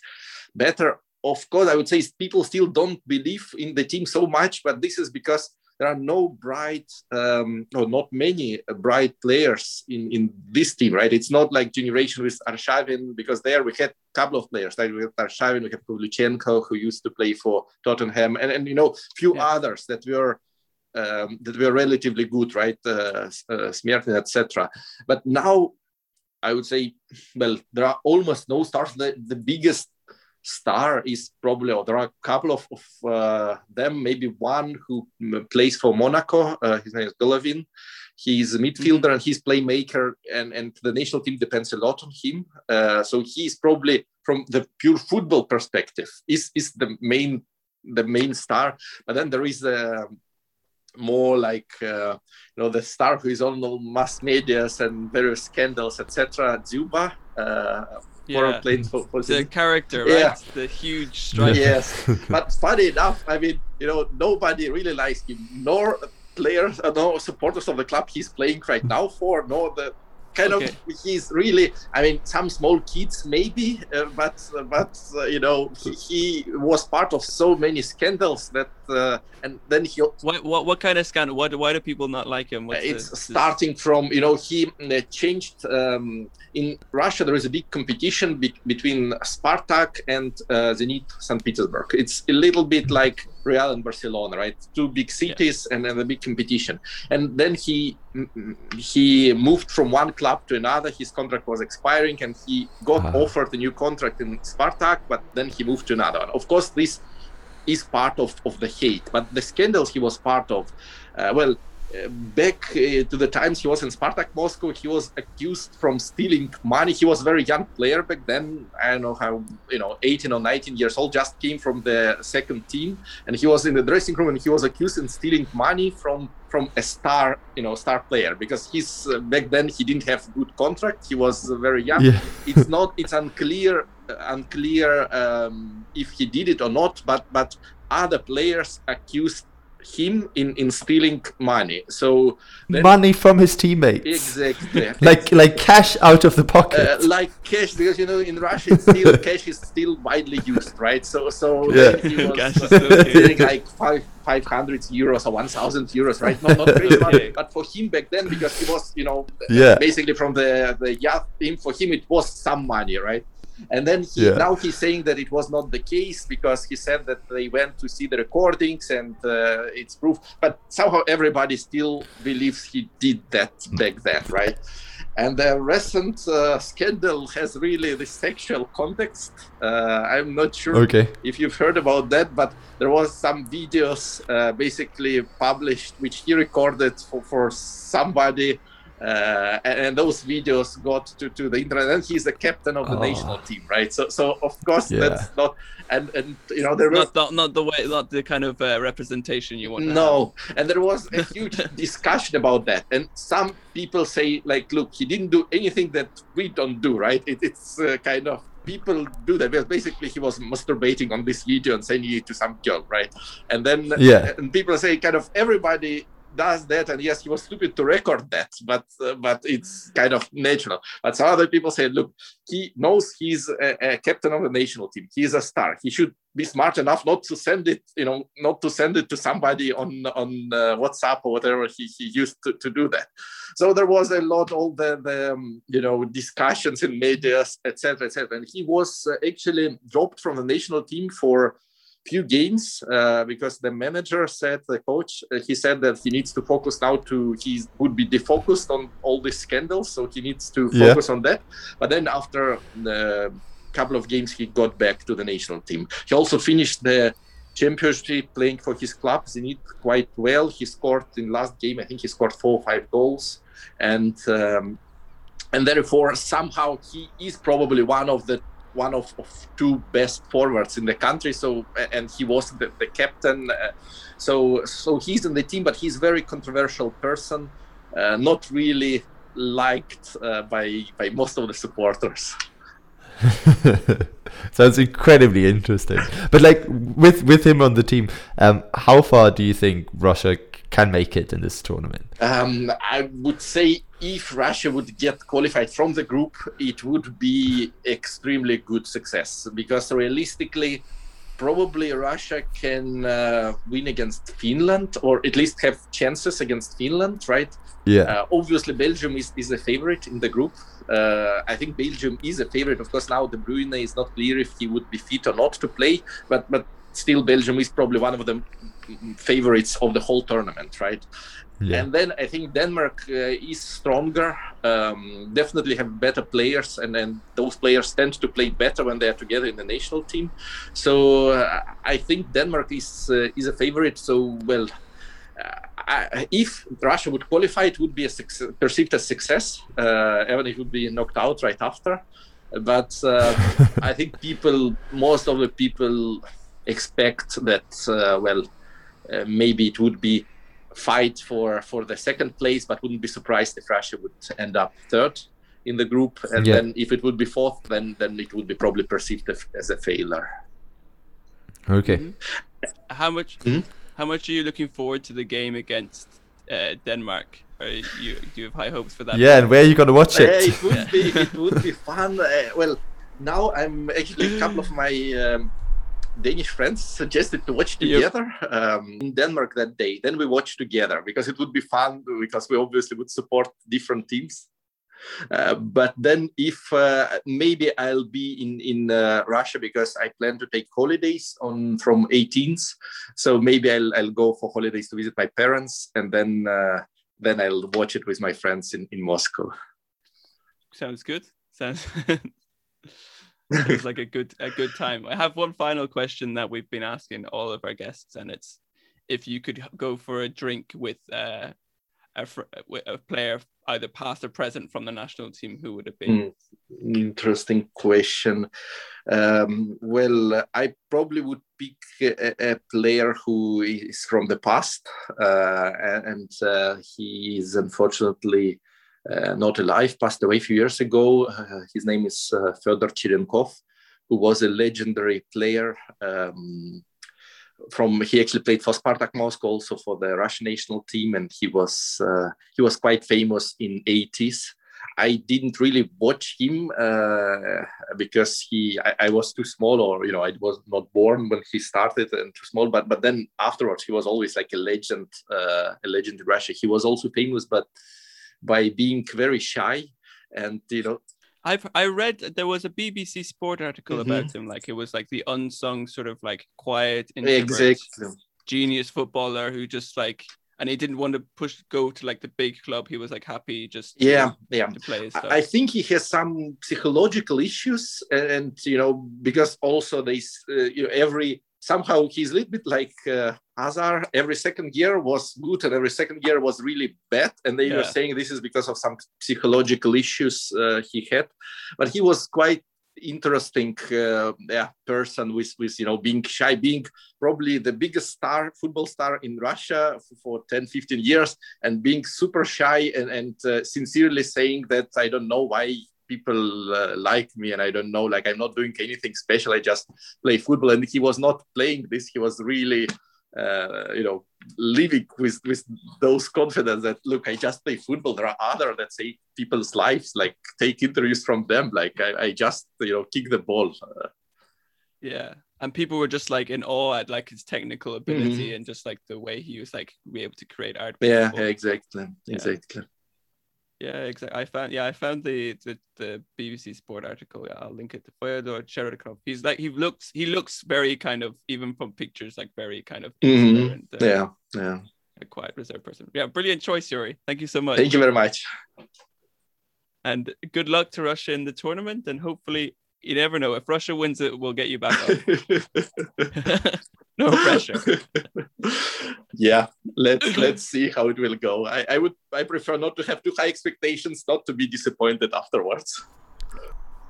better. Of course, I would say people still don't believe in the team so much, but this is because there are no bright um, or not many bright players in, in this team, right? It's not like generation with Arshavin because there we had a couple of players, right? We Arshavin, we have Pavlyuchenko who used to play for Tottenham, and, and you know, few others that were um, that were relatively good, right? Uh, uh, Smertin, etc. But now, I would say, well, there are almost no stars. The, the biggest star is probably, or there are a couple of, of uh, them, maybe one who plays for Monaco. Uh, his name is Golovin. He's a midfielder and he's playmaker, and, and the national team depends a lot on him. Uh, so he's probably, from the pure football perspective, is is the main the main star. But then there is a more like uh, you know the star who is on all mass medias and various scandals, etc. Dzyuba. Uh, Yeah. for, for The character, right? Yeah. The huge striker. Yes, but funny enough, I mean, you know, nobody really likes him, nor players, uh, nor supporters of the club he's playing right now for, nor the kind Okay. of he's really. I mean, some small kids maybe, uh, but but uh, you know, he, he was part of so many scandals that, uh, and then he What what what kind of scandal? What why do people not like him? What's the- it's starting from you know he uh, changed um, in Russia. There is a big competition be- between Spartak and uh, Zenit St. Petersburg. It's a little bit like Real and Barcelona, right? Two big cities and then a big competition. And then he he moved from one club to another. His contract was expiring, and he got Ah. offered a new contract in Spartak, but then he moved to another one. Of course, this is part of, of the hate, but the scandals he was part of, uh, well, back uh, to the times he was in Spartak Moscow, he was accused from stealing money. He was a very young player back then. I don't know how, you know, 18 or 19 years old, just came from the second team, and he was in the dressing room and he was accused of stealing money from from a star, you know, star player because he's uh, back then he didn't have good contract. He was uh, very young. Yeah. it's not. It's unclear. Unclear um, if he did it or not. But but other players accused him in in stealing money. So then- Money from his teammates. Exactly. like like cash out of the pocket. Uh, like cash, because you know in Russia, it's still cash is still widely used, right? So so Yeah. then he was Cash uh, getting like five five hundred euros or one thousand euros, right? Not not great money, but for him back then, because he was you know Yeah. basically from the the youth team, for him it was some money, right? And then he, Yeah. now he's saying that it was not the case because he said that they went to see the recordings and uh, it's proof. But somehow everybody still believes he did that back then, right? And the recent uh, scandal has really the sexual context. Uh, I'm not sure Okay. if you've heard about that, but there was some videos uh, basically published which he recorded for, for somebody. Uh, and, and those videos got to, to the internet, and he's the captain of the Oh. national team, right? So, so of course Yeah. that's not, and and you know there was Not, not not the way, not the kind of uh, representation you want. to have. no, and there was a huge discussion about that. And some people say, like, look, he didn't do anything that we don't do, right? It, it's uh, kind of people do that. Because basically, he was masturbating on this video and sending it to some girl, right? And then, Yeah. and people say, kind of, everybody does that and yes he was stupid to record that but uh, but it's kind of natural. But some other people say look he knows he's a, a captain of the national team. He's a star. He should be smart enough not to send it you know not to send it to somebody on on uh, whatsapp or whatever he, he used to, to do that. So there was a lot all the, the um, you know discussions in media etc etc and he was uh, actually dropped from the national team for few games uh, because the manager said the coach uh, he said that he needs to focus now to he would be defocused on all these scandals so he needs to Yeah. focus on that. But then after the couple of games he got back to the national team. He also finished the championship playing for his club Zenit quite well. He scored in last game I think he scored four or five goals. And um, and therefore somehow he is probably one of the one of, of two best forwards in the country so and he was the, the captain uh, so so he's in the team but he's very controversial person uh, not really liked uh, by by most of the supporters Sounds incredibly interesting. But like with with him on the team, um, how far do you think Russia can make it in this tournament? Um, I would say if Russia would get qualified from the group, it would be extremely good success because realistically, probably Russia can uh, win against Finland or at least have chances against Finland, right? Yeah. Uh, obviously, Belgium is, is a favorite in the group. Uh, I think Belgium is a favorite. Of course, now De Bruyne is not clear if he would be fit or not to play, but but still, Belgium is probably one of the favorites of the whole tournament, right? Yeah. And then I think Denmark uh, is stronger, um, definitely have better players, and then those players tend to play better when they are together in the national team. So uh, I think Denmark is uh, is a favorite. So well, uh, I, if Russia would qualify, it would be success, perceived as success, uh, even if it would be knocked out right after. But uh, I think people, most of the people, expect that well, maybe it would be fight for for the second place, but wouldn't be surprised if Russia would end up third in the group, and Yeah. then if it would be fourth, then then it would be probably perceived as, as a failure. Okay. How much? Hmm? How much are you looking forward to the game against uh, Denmark? Are you do you have high hopes for that? Yeah, and where are you gonna watch Yeah, it? it would be it would be fun. Uh, well, now I'm actually a couple of my um, Danish friends suggested to watch Yep. together um, in Denmark that day. Then we watch together because it would be fun because we obviously would support different teams. Uh, but then, if uh, maybe I'll be in in uh, Russia because I plan to take holidays on from 18th, so maybe I'll I'll go for holidays to visit my parents, and then uh, then I'll watch it with my friends in in Moscow. Sounds good. Sounds sounds like a good a good time. I have one final question that we've been asking all of our guests, and it's if you could go for a drink with uh, a, a player either past or present from the national team, who would it be? Mm, interesting question. Um, well, I probably would pick a, a, player who is from the past, uh, and uh, he is unfortunately not alive, passed away a few years ago. Uh, his name is uh, Fyodor Cherenkov, who was a legendary player. Um, from he actually played for Spartak Moscow, also for the Russian national team, and he was uh, he was quite famous in 80s. I didn't really watch him uh, because he I, I, was too small, or you know, I was not born when he started and too small. But but then afterwards, he was always like a legend, uh, a legend in Russia. He was also famous, but by being very shy and you know I've I read there was a BBC Sport article Mm-hmm. about him. Like it was like the unsung sort of like quiet, exactly. genius footballer who just like and he didn't want to push go to like the big club. He was like happy just yeah yeah to play. his stuff. I I think he has some psychological issues, and, and, you know because also they uh, you know every somehow he's a little bit like uh, Azar. Every second year was good, and every second year was really bad. And they were saying this is because of some psychological issues uh, he had, but he was quite interesting uh, yeah person with with you know being shy being probably the biggest star football star in russia for 10 15 years and being super shy and, and uh, sincerely saying that i don't know why people uh, like me and i don't know like i'm not doing anything special i just play football and he was not playing this he was really uh, you know living with with those confidence that look i just play football there are other that say people's lives like take interviews from them like i, I just you know kick the ball Yeah. And people were just like in awe at like his technical ability Mhm. and just like the way he was like be able to create art. yeah, exactly Yeah. exactly Yeah, exactly. I found yeah, I found the the, the BBC Sport article. Yeah, I'll link it to Fyodor Cherenkov. He's like he looks he looks very kind of even from pictures like very kind of Mhm. and, uh, yeah yeah a quiet reserved person. Yeah, brilliant choice, Yuri. Thank you so much. thank you very much And good luck to Russia in the tournament. And hopefully, you never know. If Russia wins it, we'll get you back on. no pressure. yeah let's let's see how it will go I, I would i prefer not to have too high expectations not to be disappointed afterwards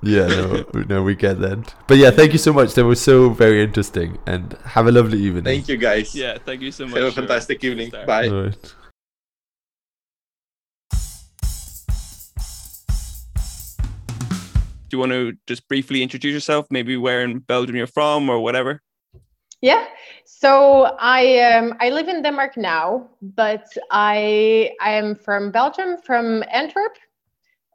Yeah, no, no, we get that. But yeah, thank you so much. That was so very interesting, and have a lovely evening. thank you guys Yeah, thank you so much. have a Yuri. fantastic evening bye All right. Do you want to just briefly introduce yourself? Maybe where in Belgium you're from or whatever? Yeah. So I um I live in Denmark now, but I I am from Belgium, from Antwerp,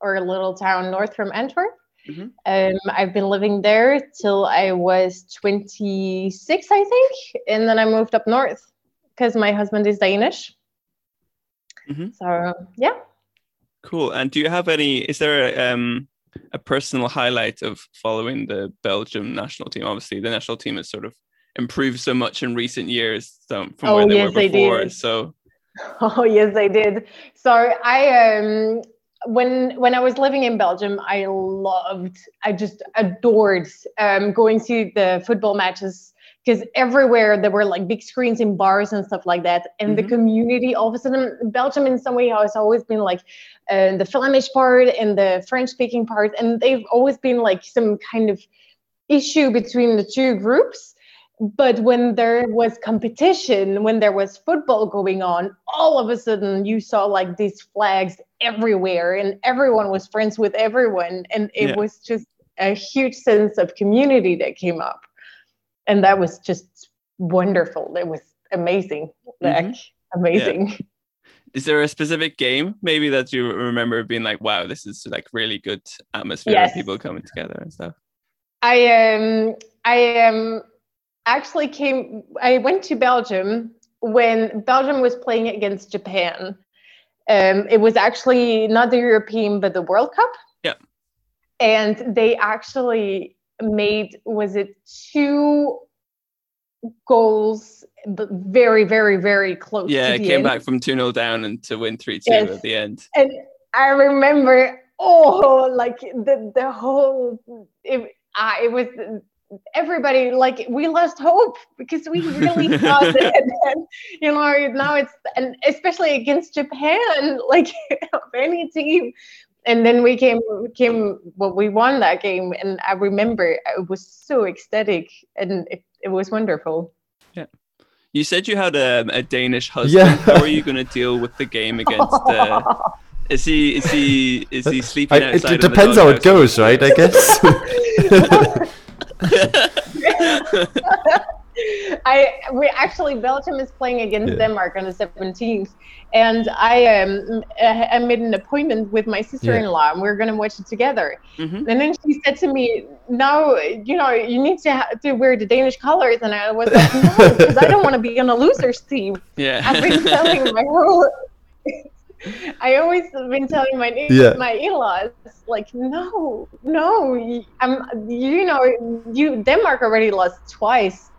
or a little town north from Antwerp. Mhm. Um, I've been living there till I was 26, I think, and then I moved up north because my husband is Danish. Mhm. So yeah. Cool. And do you have any? Is there a, um, a personal highlight of following the Belgium national team? Obviously, the national team is sort of improved so much in recent years from Oh, where they yes, were they before. did. So Oh yes, I did. So I um when when I was living in Belgium, I loved, I just adored um, going to the football matches because everywhere there were like big screens in bars and stuff like that, and the Mhm. community. All of a sudden, Belgium in some way has always been like uh, the Flemish part and the French-speaking part, and they've always been like some kind of issue between the two groups but when there was competition when there was football going on all of a sudden you saw like these flags everywhere and everyone was friends with everyone. And it Yeah. was just a huge sense of community that came up. And that was just wonderful. It was amazing. Like amazing. Is there a specific game maybe that you remember being like, wow, this is like really good atmosphere, Yes. people coming together and stuff? I um I um actually came I went to Belgium when Belgium was playing against Japan. Um it was actually not the European but the World Cup. Yeah. And they actually made was it two goals but very very very close Yeah, it came end. back from 2 0 down and to win 3 2 Yes. at the end. and I remember, oh, like the the whole it, ah, it was everybody like we lost hope because we really thought that and, you know now it's and especially against Japan like any team and then we came came well we won that game and I remember it was so ecstatic and it, it was wonderful yeah you said you had a, a Danish husband Yeah. how are you going to deal with the game against uh, is he is he is he sleeping I, it, outside it in the depends how it goes, right? I guess. I we actually Belgium is playing against Yeah. Denmark on the 17th, and I um I made an appointment with my sister-in-law, and we are gonna watch it together. Mhm. And then she said to me, "No, you know, you need to ha- to wear the Danish colors," and I was like, "No, because I don't want to be on a losers team." Yeah. I've been telling my whole. I always been telling my Yeah. my in-laws like no no y- I'm you know you Denmark already lost twice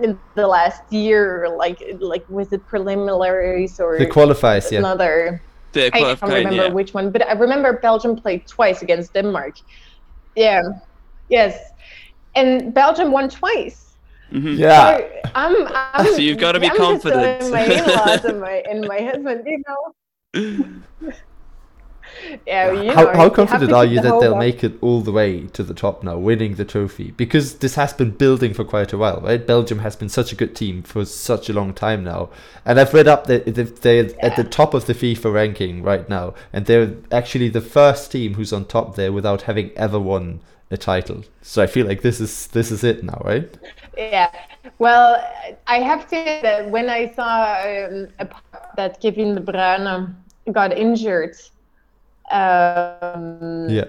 in the last year like like was it preliminaries or The qualifiers, yeah. another The I can't remember yeah. which one but I remember Belgium played twice against Denmark yeah yes and Belgium won twice Mhm. Yeah. so I'm, I'm So you've gotta be I'm confident. telling my in-laws and my and my husband, you know. yeah, you how, know, how you confident have are you the that they'll up. make it all the way to the top now, winning the trophy? Because this has been building for quite a while, right? Belgium has been such a good team for such a long time now, and I've read up that that they're at the top of the FIFA ranking right now, and they're actually the first team who's on top there without having ever won a title. So I feel like this is this is it now, right? Yeah. Well, I have to say that when I saw um, a, that Kevin De Bruyne got injured, um, Yeah.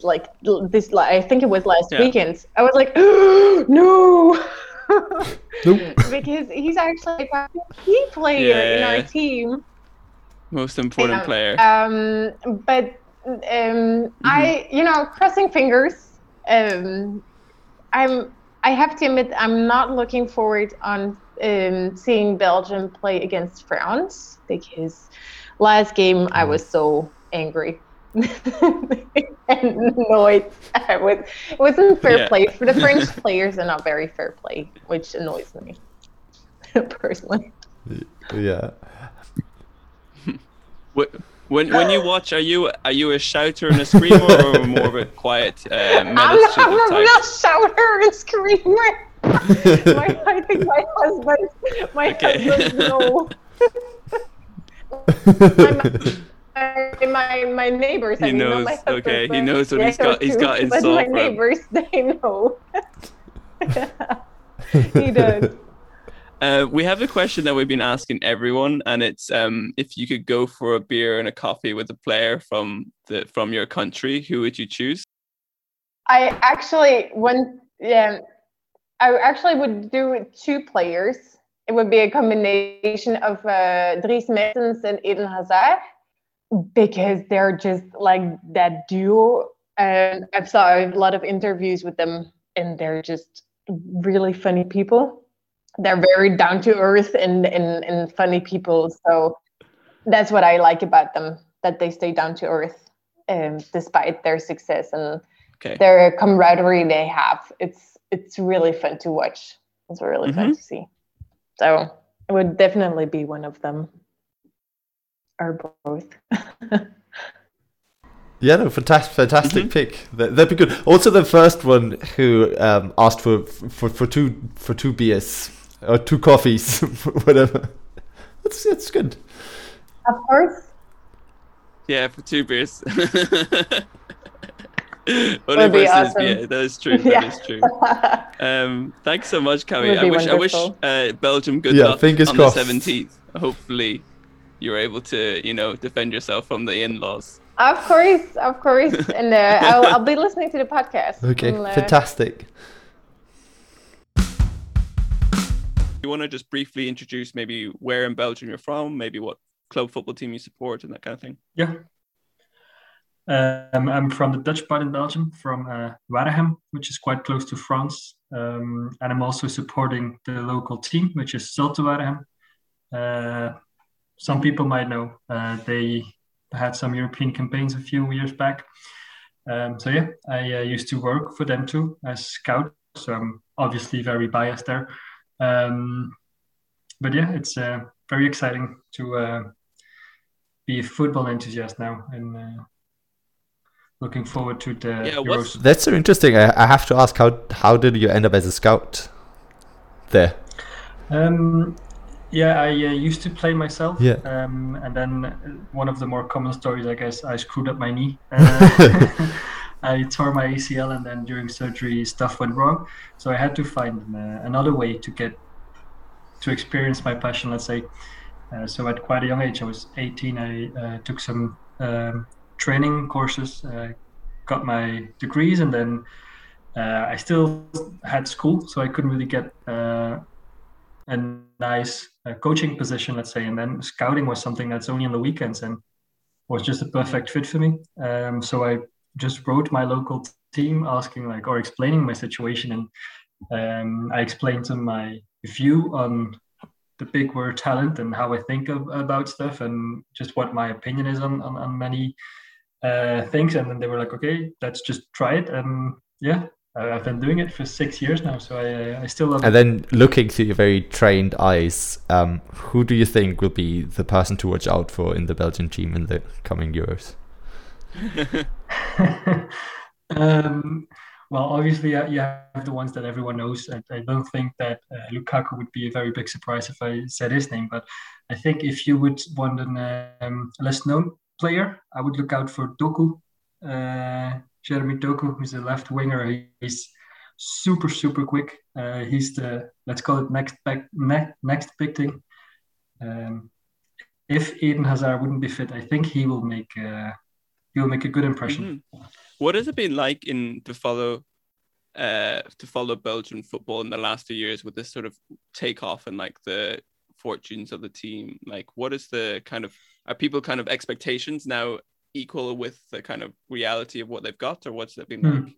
like this, like, I think it was last Yeah. weekend. I was like, no, Nope. because he's actually a key player in Yeah. our team. most important Yeah. player Um, but um, I, you know, crossing fingers. Um, I'm. I have to admit, I'm not looking forward on um, seeing Belgium play against France because last game I was so angry and annoyed. I was. It wasn't fair Yeah. play for the French players, are not very fair play, which annoys me personally. Yeah. Wh- when when you watch are you are you a shouter and a screamer or more of a quiet uh, I'm not, I'm a real shouter and screamer. my, I think my husband, my Okay. husband, no. my, my, my neighbors, I He mean, knows, husband, okay, he knows what he's got- know he's too, got in But my for neighbors, they know. he does. Uh, we have a question that we've been asking everyone, and it's um, if you could go for a beer and a coffee with a player from the from your country, who would you choose? I actually when yeah, I actually would do two players. It would be a combination of uh, Dries Mertens and Eden Hazard because they're just like that duo. And I've saw a lot of interviews with them, and they're just really funny people. They're very down to earth and, and and funny people. So that's what I like about them that they stay down to earth um, despite their success and Okay. their camaraderie they have. It's it's really fun to watch. It's really fun Mhm. to see. So it would definitely be one of them or both. Yeah, no, fantastic, fantastic Mm-hmm. pick. That, that'd be good. Also, the first one who um, asked for for for two for two beers or two coffees, whatever. That's that's good. Of course. Yeah, for two beers. Would Only versus awesome. yeah, that is true. That is Yeah. true. Um, thanks so much, Camille. I be wish I wish uh, Belgium good Yeah, luck fingers on crossed. the seventeenth. Hopefully, you're able to you know defend yourself from the in-laws. Of course, of course. And uh, I'll, I'll be listening to the podcast. Okay, and, uh, fantastic. You want to just briefly introduce maybe where in Belgium you're from, maybe what club football team you support, and that kind of thing. Yeah. Um, I'm from the Dutch part in Belgium, from uh, Waregem, which is quite close to France. Um, and I'm also supporting the local team, which is Zulte Waregem. Uh, some people might know uh, they had some European campaigns a few years back. Um, so yeah, I uh, used to work for them too as scout. So I'm obviously very biased there. Um, but yeah, it's uh, very exciting to uh, be a football enthusiast now and uh, looking forward to the Yeah, Euros. That's so interesting. I, I have to ask how how did you end up as a scout there? Um, yeah, I uh, used to play myself. Yeah. Um, and then uh, one of the more common stories, I guess, I screwed up my knee. I tore my ACL, and then during surgery, stuff went wrong. So I had to find uh, another way to get to experience my passion. Let's say. Uh, so at quite a young age, I was 18. I uh, took some um, training courses, uh, got my degrees, and then uh, I still had school, so I couldn't really get a nice uh, coaching position, let's say. And then scouting was something that's only on the weekends and was just a perfect fit for me. Um, so I just wrote my local team asking, like, or explaining my situation, and um, I explained to my view on the big word talent and how I think of, about stuff and just what my opinion is on on, on many uh, things. And then they were like, okay, let's just try it. And yeah, I've been doing it for six years now, so I uh, I still love And it. then looking through your very trained eyes, um, who do you think will be the person to watch out for in the Belgian team in the coming Euros? um, well, obviously, uh, you have the ones that everyone knows. I, I don't think that uh, Lukaku would be a very big surprise if I said his name, but I think if you would want a um, less known player, I would look out for Doku, uh, Jeremy Doku, who's a left winger. He's super, super quick. Uh, he's the, let's call it next, back, ne- next big thing. Um, if Eden Hazard wouldn't be fit, I think he will make uh, will make a good impression. Mhm. What has it been like in to follow uh to follow Belgian football in the last few years with this sort of takeoff and like the fortunes of the team? Like what is the kind of are people kind of expectations now equal with the kind of reality of what they've got or what's it been Hmm. like?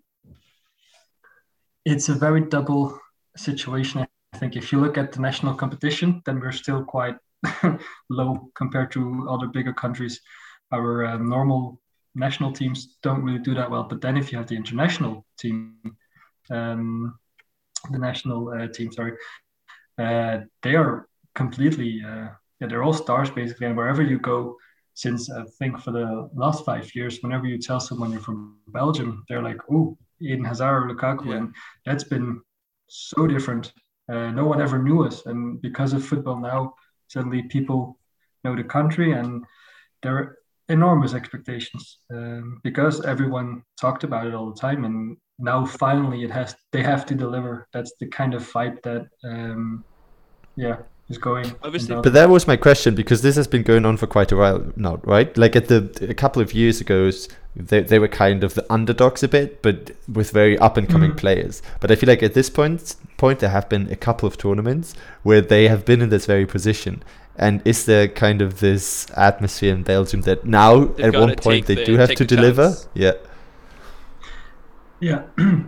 It's a very double situation. I think if you look at the national competition, then we're still quite low compared to other bigger countries. Our uh, normal national teams don't really do that well. But then if you have the international team, um, the national uh, team, sorry, uh, they are completely, uh, yeah, they're all stars basically. And wherever you go, since I think for the last five years, whenever you tell someone you're from Belgium, they're like, oh, Eden Hazard or Lukaku. And that's been so different. Uh, no one ever knew us. And because of football now, suddenly people know the country and there enormous expectations um, because everyone talked about it all the time. And now finally it has, they have to deliver. That's the kind of fight that, um, yeah, is going. Obviously- But that was my question because this has been going on for quite a while now, right? Like at the a couple of years ago, they they were kind of the underdogs a bit, but with very up and coming Mhm. players. But I feel like at this point point there have been a couple of tournaments where they have been in this very position. And is there kind of this atmosphere in Belgium that now They've at one point they the- do have to deliver? chance. Yeah. Yeah.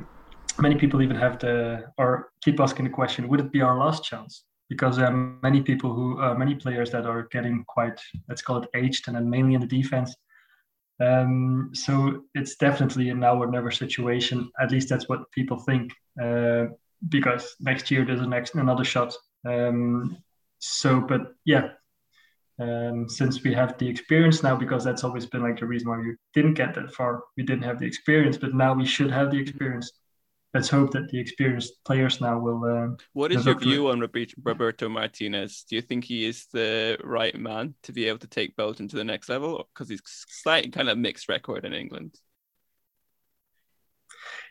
many people even have the or keep asking the question: Would it be our last chance? Because there are many people who, uh, many players that are getting quite, let's call it aged, and then mainly in the defense. Um, so it's definitely a now or never situation. At least that's what people think. Uh, because next year there's a next another shot. Um, so, but yeah, um, since we have the experience now, because that's always been like the reason why we didn't get that far. We didn't have the experience, but now we should have the experience. Let's hope that the experienced players now will. Uh, What is your up to it. view on Roberto Martinez? Do you think he is the right man to be able to take Belgium to the next level? Because he's slightly kind of mixed record in England.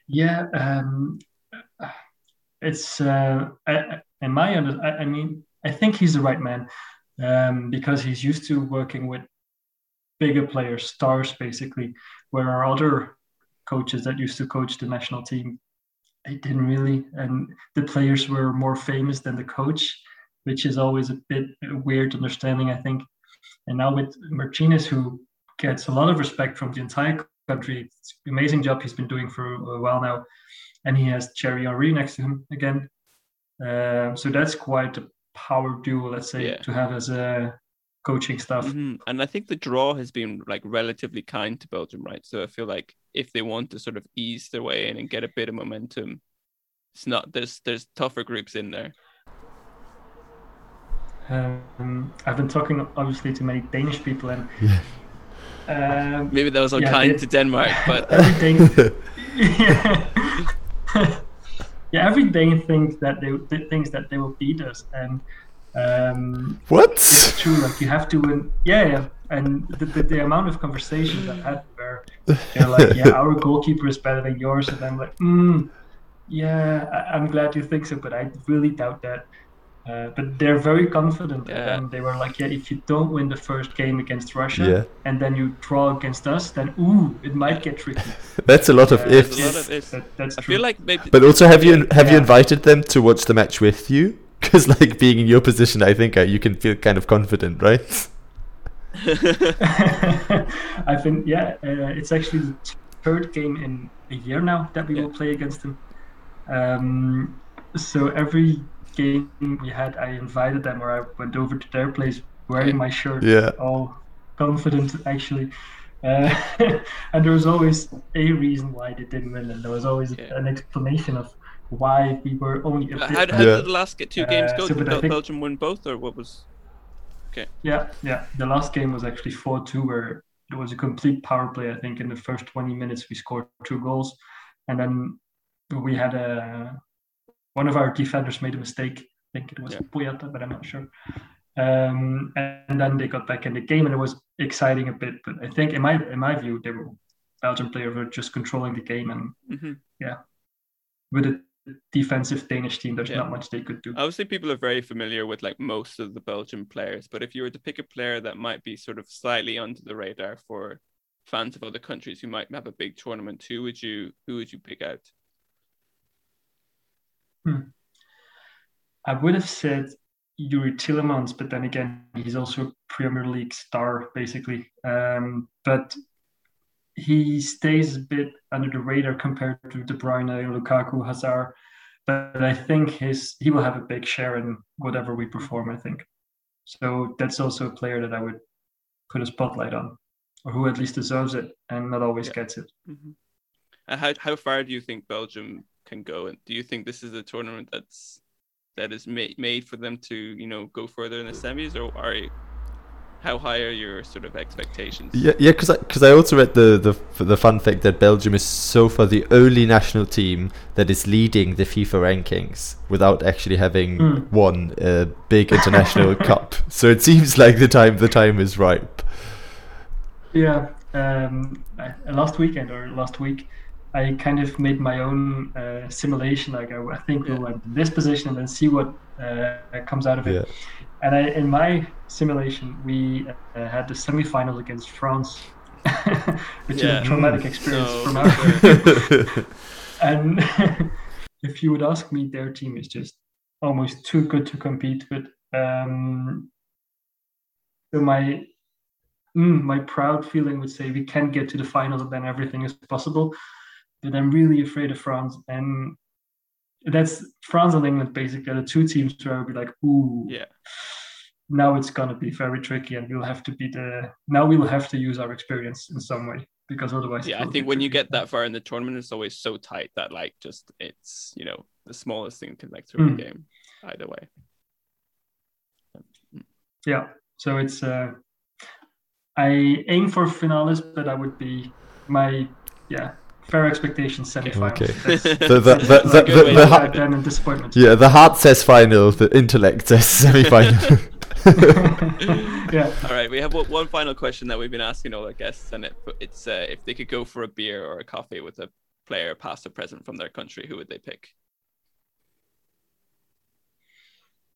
Yeah, um, it's uh, I, I- in my under, I, I mean, I think he's the right man um, because he's used to working with bigger players, stars, basically. Where our other coaches that used to coach the national team, they didn't really, and the players were more famous than the coach, which is always a bit weird understanding, I think. And now with Martinez, who gets a lot of respect from the entire country, it's amazing job he's been doing for a while now, and he has Thierry Henry next to him again. Um, so that's quite a power duo, let's say, Yeah. to have as a coaching stuff. Mhm. And I think the draw has been like relatively kind to Belgium, right? So I feel like if they want to sort of ease their way in and get a bit of momentum, it's not there's there's tougher groups in there. Um, I've been talking obviously to many Danish people, and Yeah. um, Maybe that was yeah, unkind they- to Denmark, but every Dane, yeah, every Dane thinks that they th- thinks that they will beat us, and um, What? It's true. Like you have to win. Yeah, yeah. And the, the, the amount of conversations I've had where they're like, "Yeah, our goalkeeper is better than yours," and I'm like, "Hmm, yeah, I, I'm glad you think so, but I really doubt that." Uh, but they're very confident, Yeah. and they were like, "Yeah, if you don't win the first game against Russia, Yeah. and then you draw against us, then ooh, it might get tricky." That's a lot of Uh, there's ifs. a lot of ifs. That- that's I true. feel like maybe But also, have you have you invited them to watch the match with you? Because like being in your position, I think uh, you can feel kind of confident, right? I think yeah, uh, it's actually the third game in a year now that we will play against them. Um, so every game we had, I invited them, or I went over to their place wearing my shirt, Yeah. all confident actually. Uh, and there was always a reason why they didn't win, and there was always an explanation of why we were only a bit. how, how better. did the last get two games Uh, go? so, Did but Bel- think- Belgium win both, or what was? Okay. Yeah, yeah. The last game was actually 4 2, where it was a complete power play. I think in the first 20 minutes, we scored two goals. And then we had a. One of our defenders made a mistake. I think it was Boyata, but I'm not sure. Um, and then they got back in the game, and it was exciting a bit. But I think, in my in my view, they were Belgian players were just controlling the game, and Mhm. yeah, with a defensive Danish team, there's Yeah. not much they could do. Obviously, people are very familiar with like most of the Belgian players, but if you were to pick a player that might be sort of slightly under the radar for fans of other countries who might have a big tournament, who would you who would you pick out? Hmm. I would have said Youri Tielemans, but then again, he's also a Premier League star, basically. Um, but he stays a bit under the radar compared to De Bruyne, Lukaku, Hazard. But I think his he will have a big share in whatever we perform. I think so. That's also a player that I would put a spotlight on, or who at least deserves it and not always gets it. Mhm. And how how far do you think Belgium can go? And do you think this is a tournament that's that is made made for them to you know go further in the semis, or are you, how high are your sort of expectations? Yeah, yeah, because I, cause I also read the, the the fun fact that Belgium is so far the only national team that is leading the FIFA rankings without actually having Hmm. won a big international cup. So it seems like the time the time is ripe. Yeah, um, last weekend or last week, I kind of made my own uh, simulation. Like, I, I think we'll in this position and then see what uh, comes out of it. Yeah. And I, in my simulation, we uh, had the semifinals against France, which Yeah. is a traumatic Mm. experience So- from our And if you would ask me, their team is just almost too good to compete with. Um, so my mm, my proud feeling would say we can get to the finals and then everything is possible. But I'm really afraid of France, and that's France and England basically are the two teams where I would be like, ooh, Yeah. now it's gonna be very tricky, and we'll have to be the now we'll have to use our experience in some way because otherwise. Yeah, I think when you get that far in the tournament, it's always so tight that like just it's you know the smallest thing can like throw Mm. the game either way. Yeah, so it's uh, I aim for finales, but I would be my yeah fair expectations semifinals. Okay. That's- The, the, the, the, the, the heart- add in disappointment. yeah, the heart says final, the intellect says semi-final. yeah. All right, we have one- one final question that we've been asking all our guests, and it, it's uh, if they could go for a beer or a coffee with a player, past or present, from their country, who would they pick?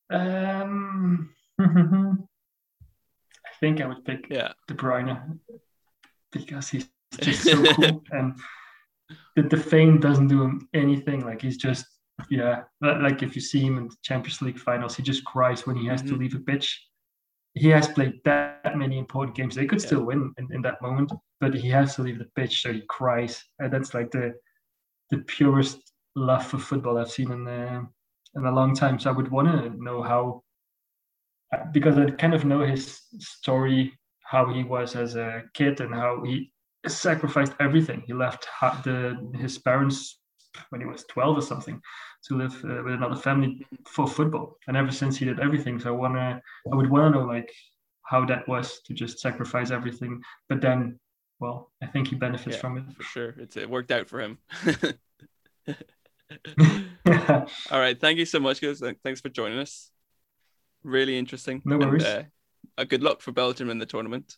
Um, I think I would pick yeah. De Bruyne because he's just so cool, and the, the fame doesn't do him anything. Like he's just yeah, li- like if you see him in the Champions League finals, he just cries when he has to Mhm. leave a pitch. He has played that many important games. They could still win in, in that moment, but he has to leave the pitch, so he cries, and that's like the the purest love for football I've seen in uh, in a long time. So I would want to know how because I kind of know his story, how he was as a kid, and how he sacrificed everything. He left the his parents when he was 12 or something to live uh, with another family for football and ever since he did everything so i want to i would want to know like how that was to just sacrifice everything but then well i think he benefits Yeah, from it for sure. It's it worked out for him. All right, thank you so much, guys. Thanks for joining us. Really interesting. No And, worries. uh, uh, good luck for Belgium in the tournament.